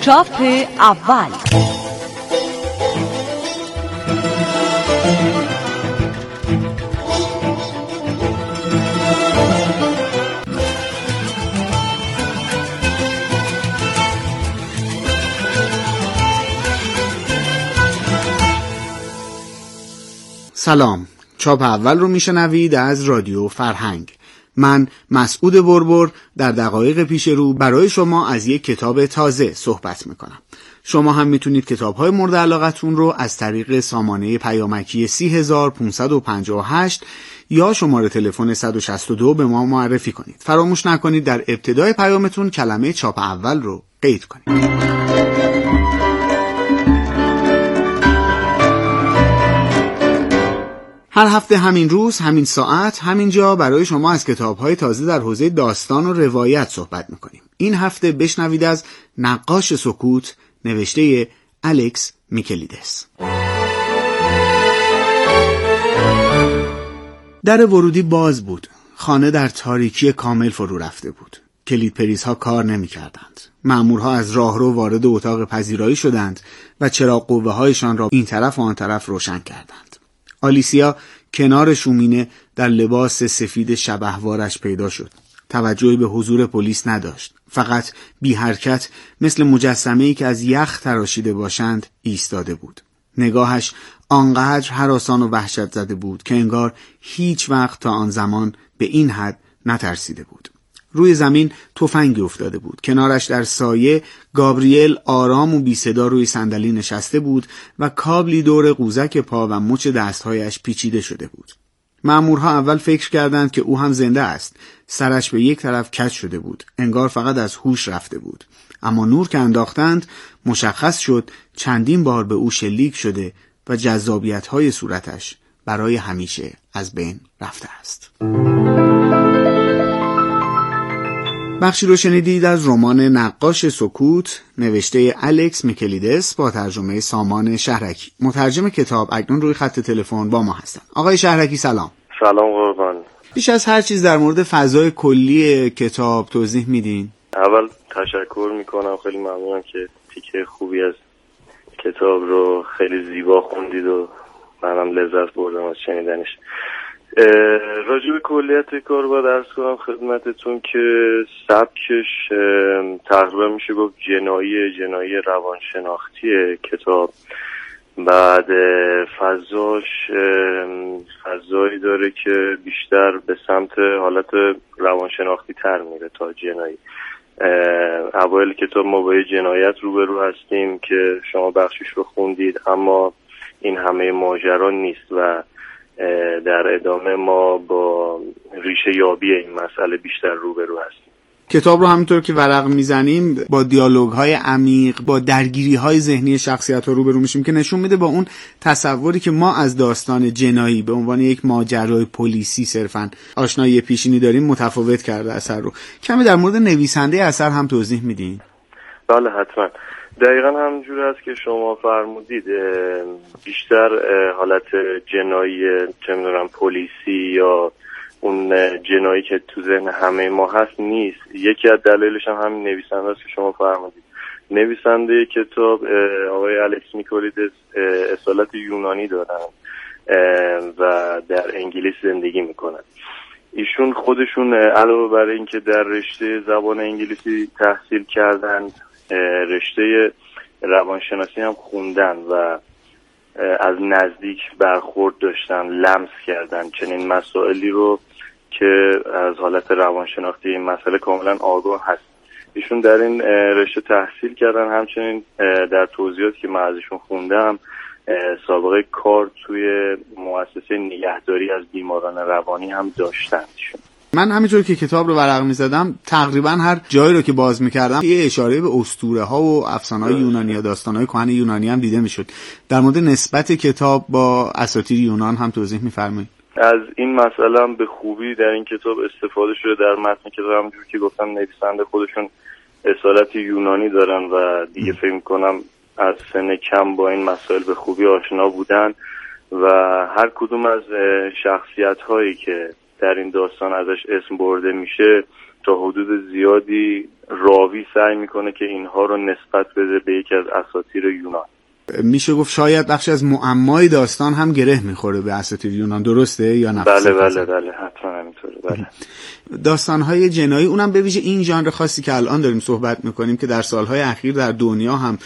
چاپ اول. سلام. چاپ اول رو میشنوید از رادیو فرهنگ. من مسعود بربر در دقایق پیش رو برای شما از یک کتاب تازه صحبت می‌کنم. شما هم می‌تونید کتاب های مورد علاقتون رو از طریق سامانه پیامکی 30558 یا شماره تلفن 162 به ما معرفی کنید. فراموش نکنید در ابتدای پیامتون کلمه چاپ اول رو قید کنید. هر هفته همین روز همین ساعت همینجا برای شما از کتابهای تازه در حوزه داستان و روایت صحبت می‌کنیم این هفته بشنوید از نقاش سکوت نوشته الکس میکلیدس در ورودی باز بود خانه در تاریکی کامل فرو رفته بود کلید پریز ها کار نمی کردند. مأمورها از راهرو وارد اتاق پذیرایی شدند و چراغ قوه هایشان را این طرف و آن طرف روشن کردند. آلیسیا کنار شومینه در لباس سفید شبهوارش پیدا شد. توجهی به حضور پلیس نداشت. فقط بی حرکت مثل مجسمه ای که از یخ تراشیده باشند ایستاده بود. نگاهش آنقدر حراسان و وحشت زده بود که انگار هیچ وقت تا آن زمان به این حد نترسیده بود. روی زمین تفنگی افتاده بود. کنارش در سایه گابریل آرام و بی صدا روی صندلی نشسته بود و کابلی دور قوزک پا و مچ دستهایش پیچیده شده بود. مأمورها اول فکر کردند که او هم زنده است. سرش به یک طرف کج شده بود. انگار فقط از هوش رفته بود. اما نور که انداختند مشخص شد چندین بار به او شلیک شده و جذابیت های صورتش برای همیشه از بین رفته است. بخشی رو شنیدید از رمان نقاش سکوت نوشته الکس میکلیدس با ترجمه سامان شهرکی. مترجم کتاب اکنون روی خط تلفن با ما هستن. آقای شهرکی سلام. سلام قربان. بیش از هر چیز در مورد فضای کلی کتاب توضیح میدین؟ اول تشکر می‌کنم. خیلی ممنونم که تیکه خوبی از کتاب رو خیلی زیبا خوندید و منم لذت بردم از شنیدنش. راجع به کلیت کار باید ارز کنم خدمتتون که سبکش تقریبا میشه گفت جنایی جنایی روانشناختی کتاب. بعد فضاش فضایی داره که بیشتر به سمت حالت روانشناختی تر میره تا جنایی. اوایل کتاب ما با جنایت روبرو هستیم که شما بخشش رو خوندید اما این همه ماجرا نیست و در ادامه ما با ریشه یابی این مسئله بیشتر روبرو هستیم. کتاب رو همینطور که ورق می‌زنیم با دیالوگ های عمیق با درگیری های ذهنی شخصیت ها روبرو میشیم که نشون میده با اون تصوری که ما از داستان جنایی به عنوان یک ماجرای پلیسی صرفا آشنایی پیشینی داریم متفاوت کرده اثر رو. کمی در مورد نویسنده اثر هم توضیح میدین؟ بله حتما. دقیقا همجور است که شما فرمودید بیشتر حالت جنایی چه پلیسی یا اون جنایی که تو ذهن همه ما هست نیست. یکی از دلایلش هم همین نویسنده است که شما فرمودید. نویسنده کتاب آقای الکس میکولیدس اصالت یونانی دارن و در انگلیس زندگی می‌کنن. ایشون خودشون علاوه برای اینکه در رشته زبان انگلیسی تحصیل کردند رشته روانشناسی هم خوندن و از نزدیک برخورد داشتن لمس کردن چنین مسائلی رو که از حالت روانشناختی این مسئله کاملا آگاه هست. ایشون در این رشته تحصیل کردن. همچنین در توضیحاتی که من ازشون خوندم سابقه کار توی مؤسسه نگهداری از بیماران روانی هم داشتن ایشون. من همینطور که کتاب رو ورق می زدم تقریبا هر جایی رو که باز می کردم یه اشاره به اسطوره ها و افسانه های یونانی یا داستان های کهن یونانی هم دیده می شد در مورد نسبت کتاب با اساطیر یونان هم توضیح می فرمایید از این مسئله هم به خوبی در این کتاب استفاده شده. در متن کتاب همجور که گفتم نویسنده خودشون اصالت یونانی دارن و دیگه فکر کنم از سن کم با این مسائل به خوبی آشنا بودن و هر کدوم از شخصیت هایی که در این داستان ازش اسم برده میشه تا حدود زیادی راوی سعی می‌کنه که اینها رو نسبت بده به یکی از اساطیر یونان. میشه گفت شاید بخش از معمای داستان هم گره می‌خوره به اساطیر یونان. درسته یا نه؟ بله بله بله حتما همینطوره. بله. داستانهای جنایی اونم به ویژه این ژانر خاصی که الان داریم صحبت می‌کنیم که در سالهای اخیر در دنیا هم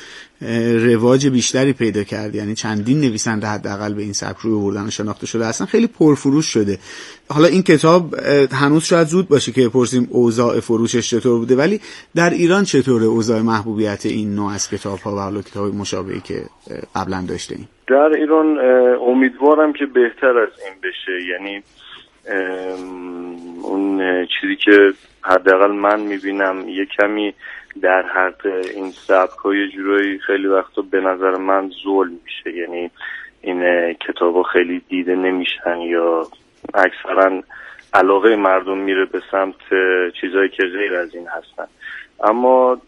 رواج بیشتری پیدا کرد. یعنی چندین نویسنده حداقل به این سبک روی آوردن شناخته شده اصلا خیلی پرفروش شده. حالا این کتاب هنوز شاید زود باشه که بپرسیم اوضاع فروشش چطور بوده. ولی در ایران چطوره اوضاع محبوبیت این نوع از کتاب ها و حالا کتاب مشابهی که قبلا داشته این در ایران امیدوارم که بهتر از این بشه. یعنی اون چیزی که حداقل من می‌بینم یه کمی در حق این سبک های جورایی خیلی وقتا به نظر من ظلم میشه. یعنی این کتاب خیلی دیده نمیشن یا اکثرا علاقه مردم میره به سمت چیزهایی که غیر از این هستن. اما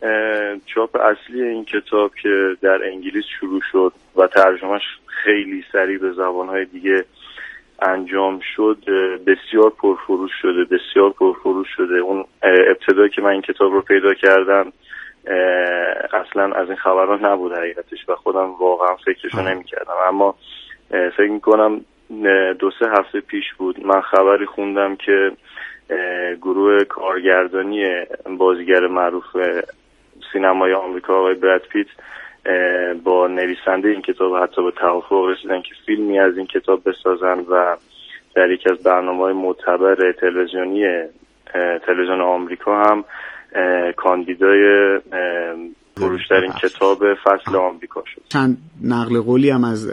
چاپ اصلی این کتاب که در انگلیس شروع شد و ترجمهش خیلی سریع به زبانهای دیگه انجام شد بسیار پرفروش شده بسیار پرفروش شده. اون ابتدایی که من این کتاب رو پیدا کردم اصلا از این خبرها نبود حقیقتش و خودم واقعا فکرشو نمی کردم اما فکر می‌کنم دو سه هفته پیش بود من خبری خوندم که گروه کارگردانی بازیگر معروف سینمای آمریکا آقای براد پیت با نویسنده این کتاب حتی به توافق رسیدن که فیلمی از این کتاب بسازن و در یکی از برنامه های معتبر تلویزیونی تلویزیون آمریکا هم کاندیدای فروشترین کتاب فصل آمریکا شد. چند نقل قولی هم از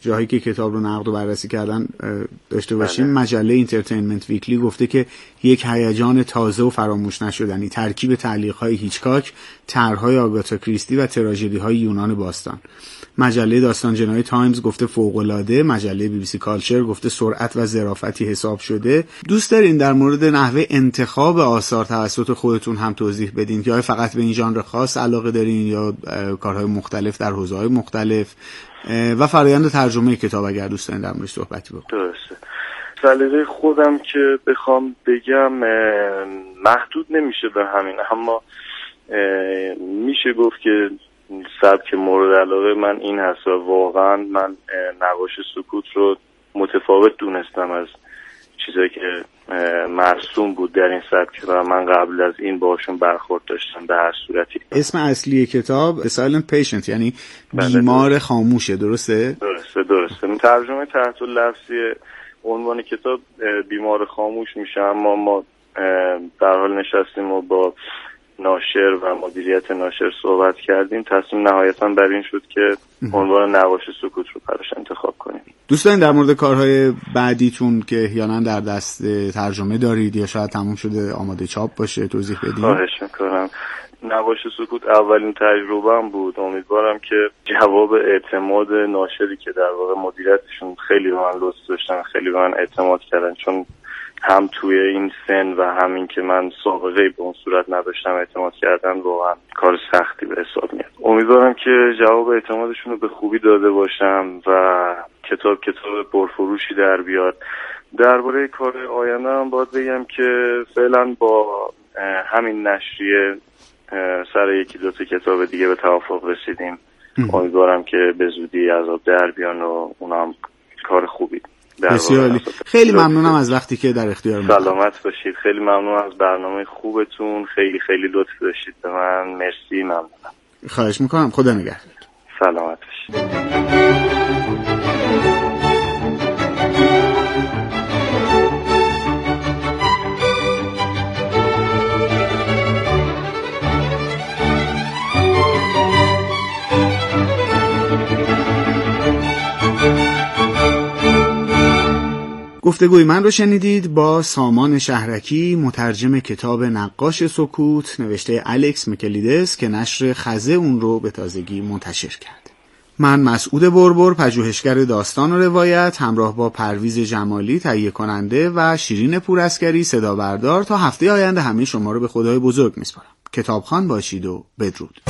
جاهایی که کتاب رو نقد و بررسی کردن داشته باشیم. بله. مجله Entertainment Weekly گفته که یک هیجان تازه و فراموش نشدنی ترکیب تعلیق های هیچکاک طرحهای آگاتا کریستی و تراژدی های یونان باستان. مجله داستان جنایی تایمز گفته فوقالعاده مجله BBC Culture گفته سرعت و ظرافتی حساب شده. دوست دارین در مورد نحوه انتخاب آثار توسط خودتون هم توضیح بدین که فقط به این ژانر خاص علاقه دارین یا کارهای مختلف در حوزه‌های مختلف؟ و فرایند ترجمه کتاب اگر دوست دارین در موردش صحبتی بکنید درسته. سلیقه خودم که بخوام بگم محدود نمیشه به همین اما میشه گفت که سبک مورد علاقه من این هست و واقعا من نقاش سکوت رو متفاوت دونستم از چیزایی که مرسوم بود در این سبک و من قبل از این باشون برخورد داشتم به هر صورتی. اسم اصلی کتاب Silent Patient یعنی بله، بیمار خاموشه درسته؟ درسته درسته. ترجمه تحت لفظی عنوان کتاب بیمار خاموش میشه اما ما در حال نشستیم و با ناشر و مدیریت ناشر صحبت کردیم. تصمیم نهایتا بر این شد که عنوان نقاش سکوت رو براش انتخاب کنیم. دوست دارین در مورد کارهای بعدیتون که احیانا در دست ترجمه دارید یا شاید تموم شده آماده چاپ باشه توضیح بدید خواهش می‌کنم. نقاش سکوت اولین تجربه بود. امیدوارم که جواب اعتماد ناشری که در واقع مدیریتشون خیلی به من لطف داشتن خیلی به من اعتماد کردن. چون هم توی این سن و همین که من سابقه به اون صورت نداشتم اعتماد کردن واقعا کار سختی به حساب میاد. امیدوارم که جواب اعتمادشون رو به خوبی داده باشم و کتاب کتاب پرفروشی در بیاد. درباره کار آینده هم باید بگم که فعلا با همین نشریه سر یکی دو تا کتاب دیگه به توافق رسیدیم. امیدوارم که به زودی عذاب در بیان و اونا هم کار خوبی. بسیار خیلی ممنونم از وقتی که در اختیار سلامت باشید. خیلی ممنون از برنامه خوبتون. خیلی خیلی لطف داشتید به من. مرسی ممنونم. خواهش می‌کنم. خدا نگهدار. سلامت باشید. گفتگوی من رو شنیدید با سامان شهرکی مترجم کتاب نقاش سکوت نوشته الکس میکلیدس که نشر خزه اون رو به تازگی منتشر کرد. من مسعود بربر پژوهشگر داستان و روایت همراه با پرویز جمالی تهیه کننده و شیرین پوراسکری صدا بردار تا هفته آینده همه شما رو به خدای بزرگ میسپارم. کتابخان باشید و بدرود.